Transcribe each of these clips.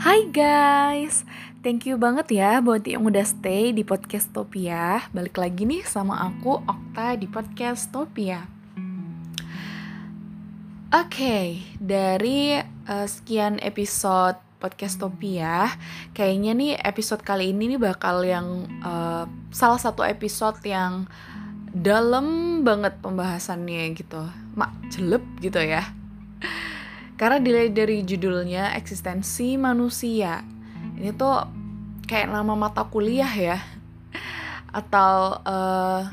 Hai guys, thank you banget ya buat yang udah stay di podcast Topia. Balik lagi nih sama aku Okta di podcast Topia. Oke, okay, dari uh, sekian episode podcast Topia, kayaknya nih episode kali ini nih bakal yang uh, salah satu episode yang dalam banget pembahasannya gitu, mak jelep gitu ya karena dilihat dari judulnya eksistensi manusia. Ini tuh kayak nama mata kuliah ya. Atau uh,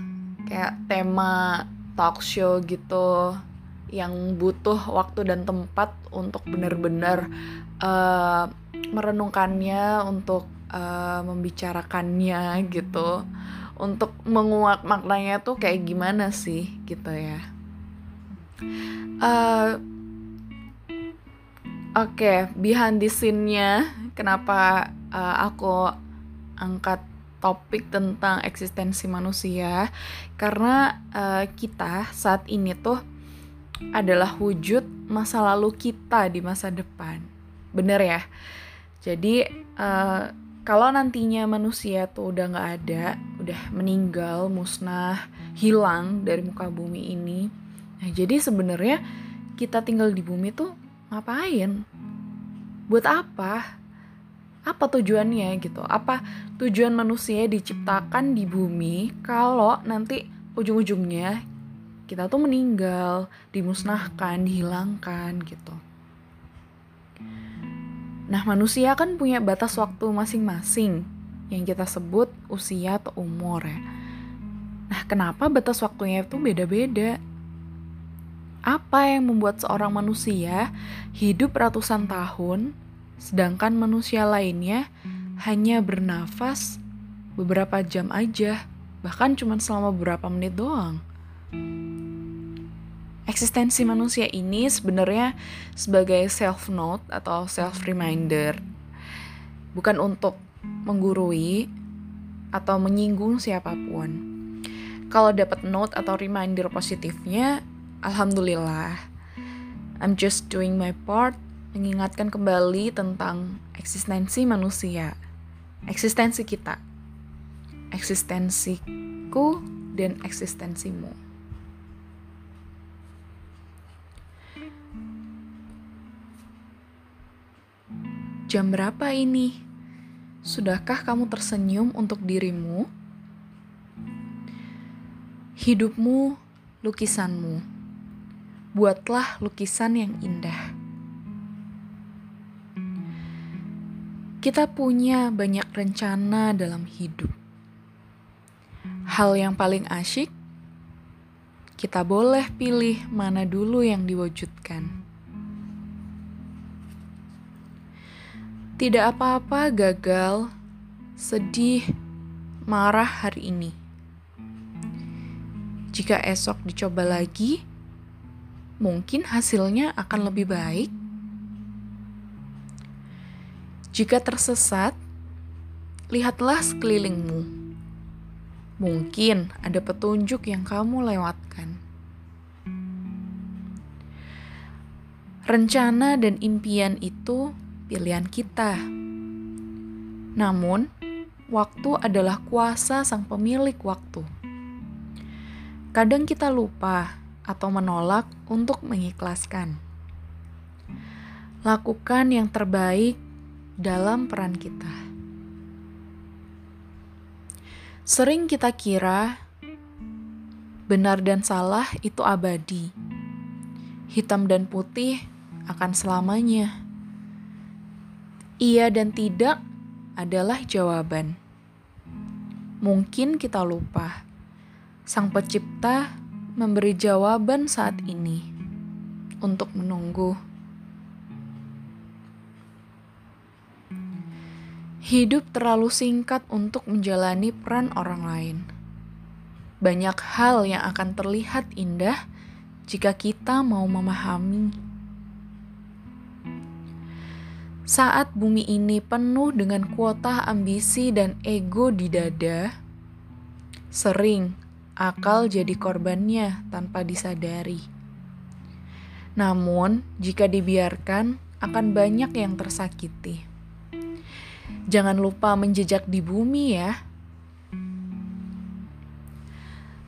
kayak tema talk show gitu yang butuh waktu dan tempat untuk benar-benar uh, merenungkannya, untuk uh, membicarakannya gitu, untuk menguak maknanya tuh kayak gimana sih gitu ya. Uh, Oke, okay, behind the scene-nya kenapa uh, aku angkat topik tentang eksistensi manusia karena uh, kita saat ini tuh adalah wujud masa lalu kita di masa depan. Bener ya? Jadi uh, kalau nantinya manusia tuh udah nggak ada, udah meninggal, musnah, hilang dari muka bumi ini. Nah, jadi sebenarnya kita tinggal di bumi tuh ngapain? Buat apa? Apa tujuannya gitu? Apa tujuan manusia diciptakan di bumi kalau nanti ujung-ujungnya kita tuh meninggal, dimusnahkan, dihilangkan gitu. Nah, manusia kan punya batas waktu masing-masing yang kita sebut usia atau umur ya. Nah, kenapa batas waktunya itu beda-beda? Apa yang membuat seorang manusia hidup ratusan tahun, sedangkan manusia lainnya hanya bernafas beberapa jam aja, bahkan cuma selama beberapa menit doang? Eksistensi manusia ini sebenarnya sebagai self note atau self reminder, bukan untuk menggurui atau menyinggung siapa pun. Kalau dapat note atau reminder positifnya, Alhamdulillah, I'm just doing my part mengingatkan kembali tentang eksistensi manusia, eksistensi kita, eksistensiku dan eksistensimu. Jam berapa ini? Sudahkah kamu tersenyum untuk dirimu? Hidupmu, lukisanmu buatlah lukisan yang indah. Kita punya banyak rencana dalam hidup. Hal yang paling asyik, kita boleh pilih mana dulu yang diwujudkan. Tidak apa-apa gagal, sedih, marah hari ini. Jika esok dicoba lagi, mungkin hasilnya akan lebih baik. Jika tersesat, lihatlah sekelilingmu. Mungkin ada petunjuk yang kamu lewatkan. Rencana dan impian itu pilihan kita. Namun, waktu adalah kuasa sang pemilik waktu. Kadang kita lupa atau menolak untuk mengikhlaskan. Lakukan yang terbaik dalam peran kita. Sering kita kira benar dan salah itu abadi, hitam dan putih akan selamanya. Iya dan tidak adalah jawaban. Mungkin kita lupa, Sang Pencipta memberi jawaban saat ini untuk menunggu. Hidup terlalu singkat untuk menjalani peran orang lain. Banyak hal yang akan terlihat indah jika kita mau memahami. Saat bumi ini penuh dengan kuota ambisi dan ego di dada, sering akal jadi korbannya tanpa disadari. Namun, jika dibiarkan, akan banyak yang tersakiti. Jangan lupa menjejak di bumi ya.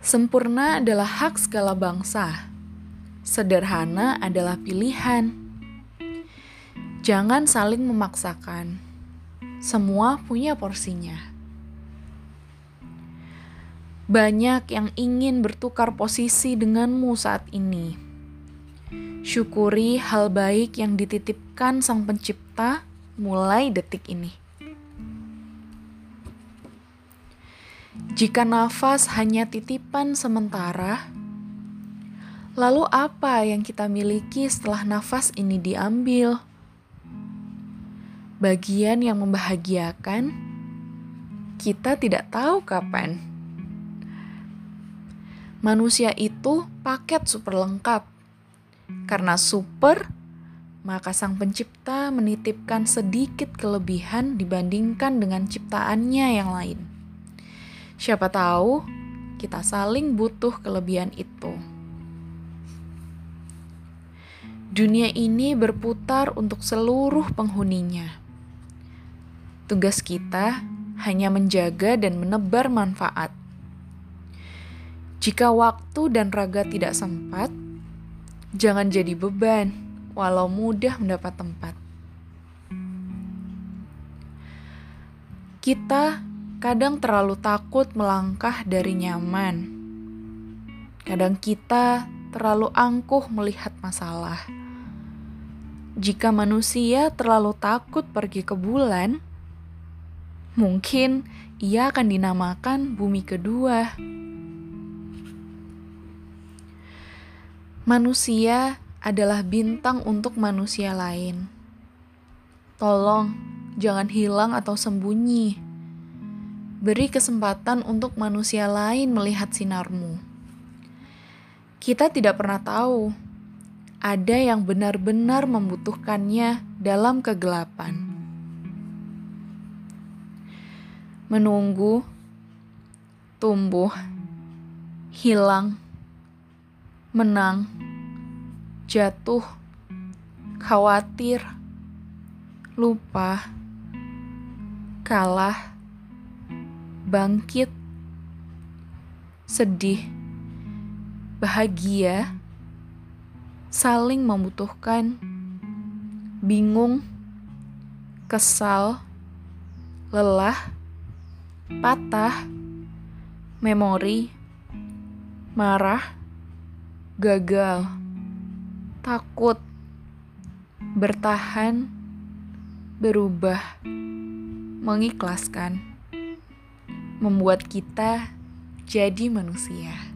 Sempurna adalah hak segala bangsa. Sederhana adalah pilihan. Jangan saling memaksakan. Semua punya porsinya. Banyak yang ingin bertukar posisi denganmu saat ini. Syukuri hal baik yang dititipkan Sang Pencipta mulai detik ini. Jika nafas hanya titipan sementara, lalu apa yang kita miliki setelah nafas ini diambil? Bagian yang membahagiakan, kita tidak tahu kapan. Manusia itu paket super lengkap. Karena super, maka Sang Pencipta menitipkan sedikit kelebihan dibandingkan dengan ciptaannya yang lain. Siapa tahu kita saling butuh kelebihan itu. Dunia ini berputar untuk seluruh penghuninya. Tugas kita hanya menjaga dan menebar manfaat. Jika waktu dan raga tidak sempat, jangan jadi beban, walau mudah mendapat tempat. Kita kadang terlalu takut melangkah dari nyaman. Kadang kita terlalu angkuh melihat masalah. Jika manusia terlalu takut pergi ke bulan, mungkin ia akan dinamakan bumi kedua. Manusia adalah bintang untuk manusia lain. Tolong, jangan hilang atau sembunyi Beri kesempatan untuk manusia lain melihat sinarmu. Kita tidak pernah tahu ada yang benar-benar membutuhkannya dalam kegelapan. Menunggu, tumbuh, hilang, menang, jatuh, khawatir, lupa, kalah bangkit, sedih, bahagia, saling membutuhkan, bingung, kesal, lelah, patah, memori, marah, gagal, takut, bertahan, berubah, mengikhlaskan membuat kita jadi manusia.